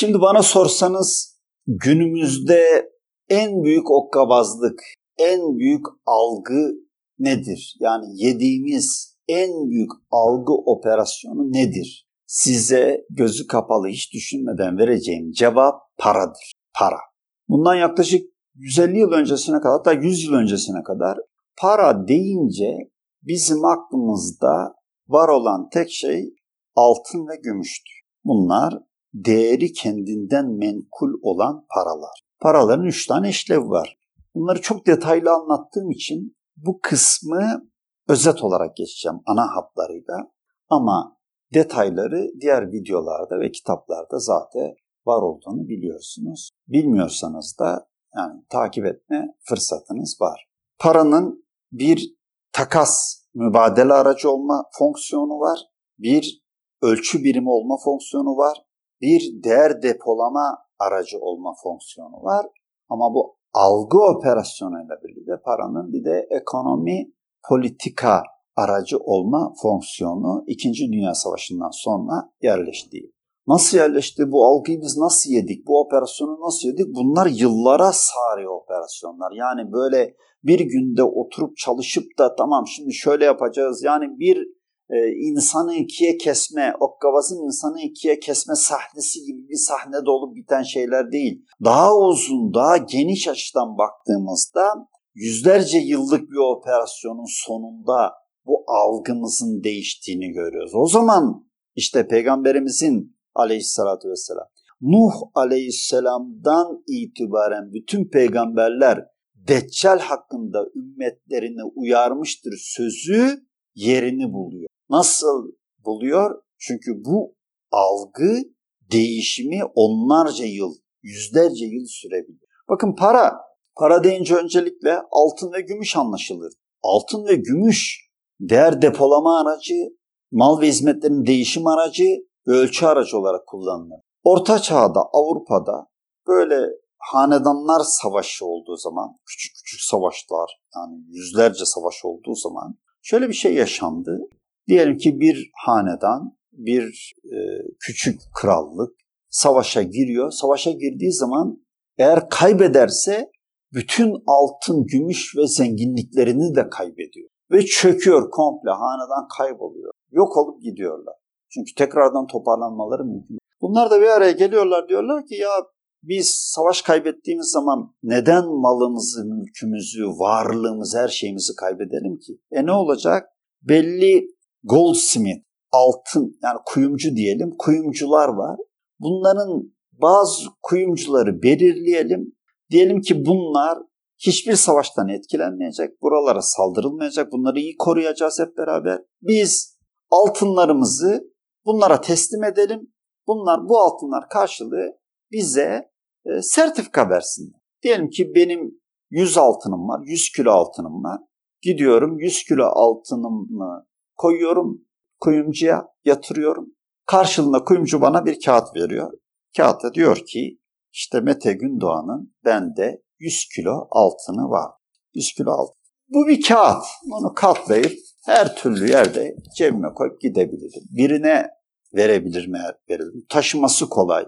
Şimdi bana sorsanız günümüzde en büyük okkabazlık, en büyük algı nedir? Yani yediğimiz en büyük algı operasyonu nedir? Size gözü kapalı hiç düşünmeden vereceğim cevap paradır. Para. Bundan yaklaşık 150 yıl öncesine kadar hatta 100 yıl öncesine kadar para deyince bizim aklımızda var olan tek şey altın ve gümüştü. Bunlar değeri kendinden menkul olan paralar. Paraların üç tane işlevi var. Bunları çok detaylı anlattığım için bu kısmı özet olarak geçeceğim ana hatlarıyla. Ama detayları diğer videolarda ve kitaplarda zaten var olduğunu biliyorsunuz. Bilmiyorsanız da yani takip etme fırsatınız var. Paranın bir takas, mübadele aracı olma fonksiyonu var. Bir ölçü birimi olma fonksiyonu var. Bir değer depolama aracı olma fonksiyonu var. Ama bu algı operasyonuyla birlikte paranın bir de ekonomi politika aracı olma fonksiyonu 2. Dünya Savaşı'ndan sonra yerleşti. Nasıl yerleşti? Bu algıyı biz nasıl yedik? Bu operasyonu nasıl yedik? Bunlar yıllara sarıyor operasyonlar. Yani böyle bir günde oturup çalışıp da tamam şimdi şöyle yapacağız. Yani bir e, insanı ikiye kesme, Okkavaz'ın insanı ikiye kesme sahnesi gibi bir sahnede olup biten şeyler değil. Daha uzun, daha geniş açıdan baktığımızda yüzlerce yıllık bir operasyonun sonunda bu algımızın değiştiğini görüyoruz. O zaman işte peygamberimizin aleyhissalatü vesselam Nuh aleyhisselamdan itibaren bütün peygamberler Deccal hakkında ümmetlerini uyarmıştır sözü yerini buluyor. Nasıl buluyor? Çünkü bu algı değişimi onlarca yıl, yüzlerce yıl sürebilir. Bakın para, para deyince öncelikle altın ve gümüş anlaşılır. Altın ve gümüş değer depolama aracı, mal ve hizmetlerin değişim aracı ölçü aracı olarak kullanılır. Orta çağda Avrupa'da böyle hanedanlar savaşı olduğu zaman, küçük küçük savaşlar yani yüzlerce savaş olduğu zaman şöyle bir şey yaşandı. Diyelim ki bir hanedan, bir e, küçük krallık savaşa giriyor. Savaşa girdiği zaman eğer kaybederse bütün altın, gümüş ve zenginliklerini de kaybediyor. Ve çöküyor komple, hanedan kayboluyor. Yok olup gidiyorlar. Çünkü tekrardan toparlanmaları mümkün. Bunlar da bir araya geliyorlar diyorlar ki ya biz savaş kaybettiğimiz zaman neden malımızı, mülkümüzü, varlığımızı, her şeyimizi kaybedelim ki? E ne olacak? Belli goldsmith, altın yani kuyumcu diyelim, kuyumcular var. Bunların bazı kuyumcuları belirleyelim. Diyelim ki bunlar hiçbir savaştan etkilenmeyecek, buralara saldırılmayacak, bunları iyi koruyacağız hep beraber. Biz altınlarımızı bunlara teslim edelim. Bunlar bu altınlar karşılığı bize e, sertifika versinler. Diyelim ki benim 100 altınım var, 100 kilo altınım var. Gidiyorum 100 kilo altınımı koyuyorum kuyumcuya yatırıyorum. Karşılığında kuyumcu bana bir kağıt veriyor. Kağıtta diyor ki işte Mete Gündoğan'ın bende 100 kilo altını var. 100 kilo altın. Bu bir kağıt. Onu katlayıp her türlü yerde cebime koyup gidebilirim. Birine verebilirim eğer veririm. Taşıması kolay.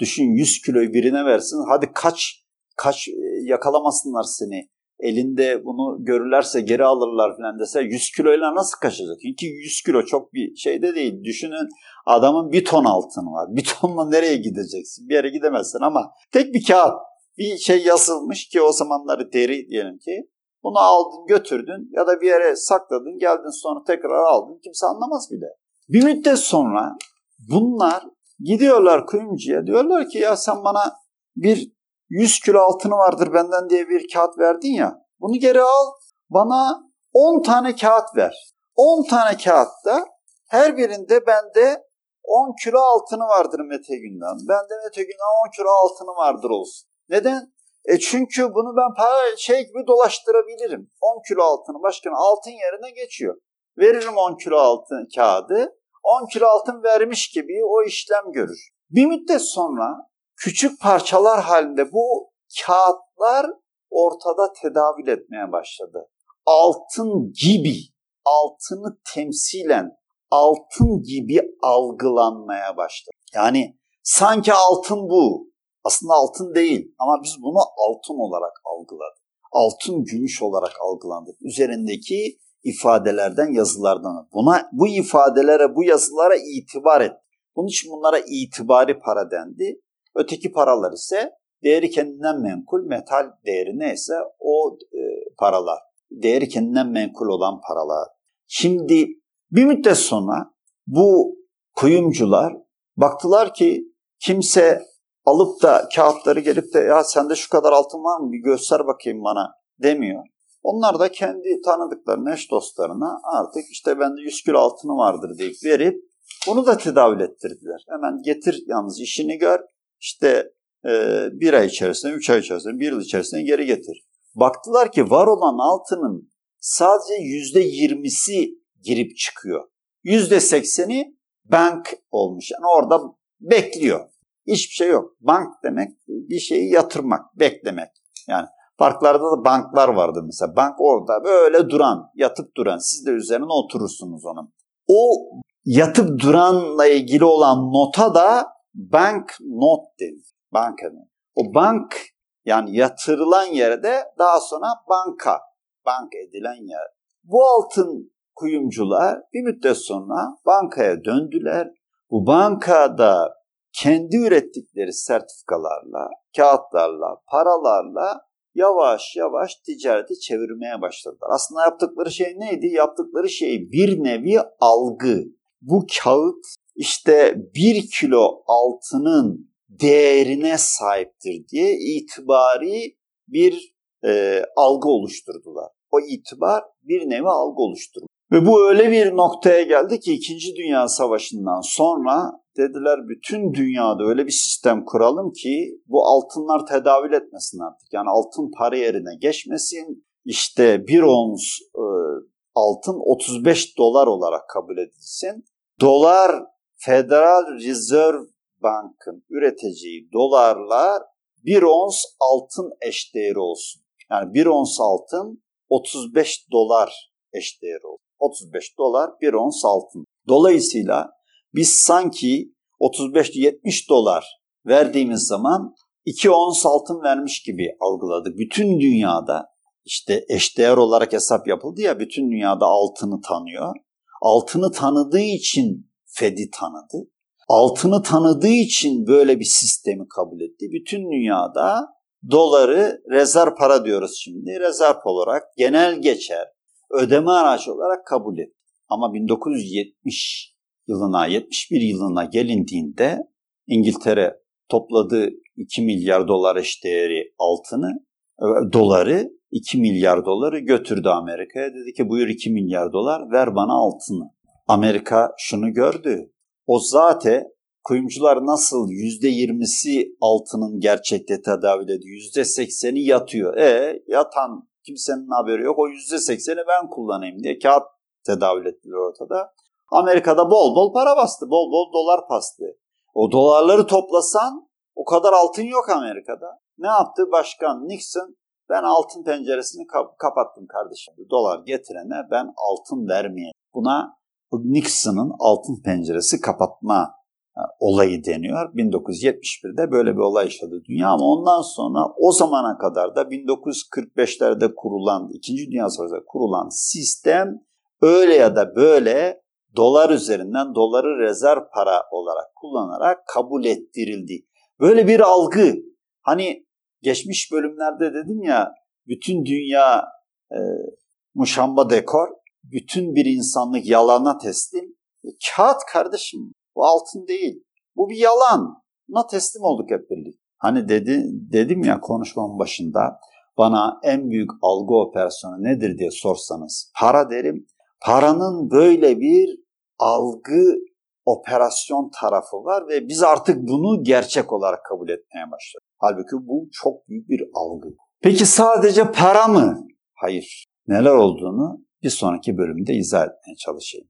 Düşün 100 kiloyu birine versin. Hadi kaç kaç e, yakalamasınlar seni. Elinde bunu görürlerse geri alırlar falan dese 100 kiloyla nasıl kaçacak? Çünkü 100 kilo çok bir şey de değil. Düşünün adamın bir ton altını var. Bir tonla nereye gideceksin? Bir yere gidemezsin ama tek bir kağıt bir şey yazılmış ki o zamanları deri diyelim ki bunu aldın götürdün ya da bir yere sakladın geldin sonra tekrar aldın kimse anlamaz bile. Bir müddet sonra bunlar Gidiyorlar kuyumcuya diyorlar ki ya sen bana bir 100 kilo altını vardır benden diye bir kağıt verdin ya. Bunu geri al bana 10 tane kağıt ver. 10 tane kağıtta her birinde bende 10 kilo altını vardır Mete Günden. Bende Mete Günden 10 kilo altını vardır olsun. Neden? E çünkü bunu ben para şey gibi dolaştırabilirim. 10 kilo altını başka altın yerine geçiyor. Veririm 10 kilo altın kağıdı. 10 kilo altın vermiş gibi o işlem görür. Bir müddet sonra küçük parçalar halinde bu kağıtlar ortada tedavül etmeye başladı. Altın gibi, altını temsilen altın gibi algılanmaya başladı. Yani Sanki altın bu. Aslında altın değil ama biz bunu altın olarak algıladık. Altın gümüş olarak algılandık. Üzerindeki ifadelerden, yazılardan. Buna bu ifadelere, bu yazılara itibar et. Bunun için bunlara itibari para dendi. Öteki paralar ise değeri kendinden menkul, metal değeri neyse o e, paralar. Değeri kendinden menkul olan paralar. Şimdi bir müddet sonra bu kuyumcular baktılar ki kimse alıp da kağıtları gelip de ya sende şu kadar altın var mı bir göster bakayım bana demiyor. Onlar da kendi tanıdıklarına, eş dostlarına artık işte bende 100 kilo altını vardır deyip verip bunu da tedavül ettirdiler. Hemen getir yalnız işini gör. İşte e, bir ay içerisinde, üç ay içerisinde, bir yıl içerisinde geri getir. Baktılar ki var olan altının sadece yüzde yirmisi girip çıkıyor. Yüzde sekseni bank olmuş. Yani orada bekliyor. Hiçbir şey yok. Bank demek bir şeyi yatırmak, beklemek. Yani parklarda da banklar vardır mesela. Bank orada böyle duran, yatıp duran. Siz de üzerine oturursunuz onun. O yatıp duranla ilgili olan nota da bank not denir. Banka denir. O bank yani yatırılan yere de daha sonra banka, bank edilen yer. Bu altın kuyumcular bir müddet sonra bankaya döndüler. Bu bankada kendi ürettikleri sertifikalarla, kağıtlarla, paralarla yavaş yavaş ticareti çevirmeye başladılar. Aslında yaptıkları şey neydi? Yaptıkları şey bir nevi algı. Bu kağıt işte bir kilo altının değerine sahiptir diye itibari bir e, algı oluşturdular. O itibar bir nevi algı oluşturdu. Ve bu öyle bir noktaya geldi ki 2. Dünya Savaşı'ndan sonra dediler bütün dünyada öyle bir sistem kuralım ki bu altınlar tedavül etmesin artık. Yani altın para yerine geçmesin. İşte bir ons e, altın 35 dolar olarak kabul edilsin. Dolar Federal Reserve Bank'ın üreteceği dolarlar bir ons altın eşdeğeri olsun. Yani bir ons altın 35 dolar eşdeğeri olsun. 35 dolar bir ons altın. Dolayısıyla biz sanki 35-70 dolar verdiğimiz zaman 2 ons altın vermiş gibi algıladık. Bütün dünyada işte eşdeğer olarak hesap yapıldı ya bütün dünyada altını tanıyor. Altını tanıdığı için Fed'i tanıdı. Altını tanıdığı için böyle bir sistemi kabul etti. Bütün dünyada doları rezerv para diyoruz şimdi. Rezerv olarak genel geçer ödeme aracı olarak kabul etti. Ama 1970 yılına, 71 yılına gelindiğinde İngiltere topladığı 2 milyar dolar eşdeğeri altını, e, doları 2 milyar doları götürdü Amerika'ya. Dedi ki buyur 2 milyar dolar ver bana altını. Amerika şunu gördü. O zaten kuyumcular nasıl %20'si altının gerçekte tedavül ediyor, %80'i yatıyor. E yatan kimsenin haberi yok. O %80'i ben kullanayım diye kağıt tedavül ettiler ortada. Amerika'da bol bol para bastı, bol bol dolar bastı. O dolarları toplasan o kadar altın yok Amerika'da. Ne yaptı başkan Nixon? Ben altın penceresini kap- kapattım kardeşim. Dolar getirene ben altın vermeyeyim. Buna Nixon'ın altın penceresi kapatma olayı deniyor. 1971'de böyle bir olay yaşadı dünya ama ondan sonra o zamana kadar da 1945'lerde kurulan, 2. Dünya Savaşı'nda kurulan sistem öyle ya da böyle dolar üzerinden doları rezerv para olarak kullanarak kabul ettirildi. Böyle bir algı. Hani geçmiş bölümlerde dedim ya bütün dünya e, muşamba dekor, bütün bir insanlık yalana teslim. E, kağıt kardeşim bu altın değil. Bu bir yalan. Buna teslim olduk hep birlikte. Hani dedi, dedim ya konuşmamın başında bana en büyük algı operasyonu nedir diye sorsanız para derim. Paranın böyle bir algı operasyon tarafı var ve biz artık bunu gerçek olarak kabul etmeye başladık. Halbuki bu çok büyük bir algı. Peki sadece para mı? Hayır. Neler olduğunu bir sonraki bölümde izah etmeye çalışayım.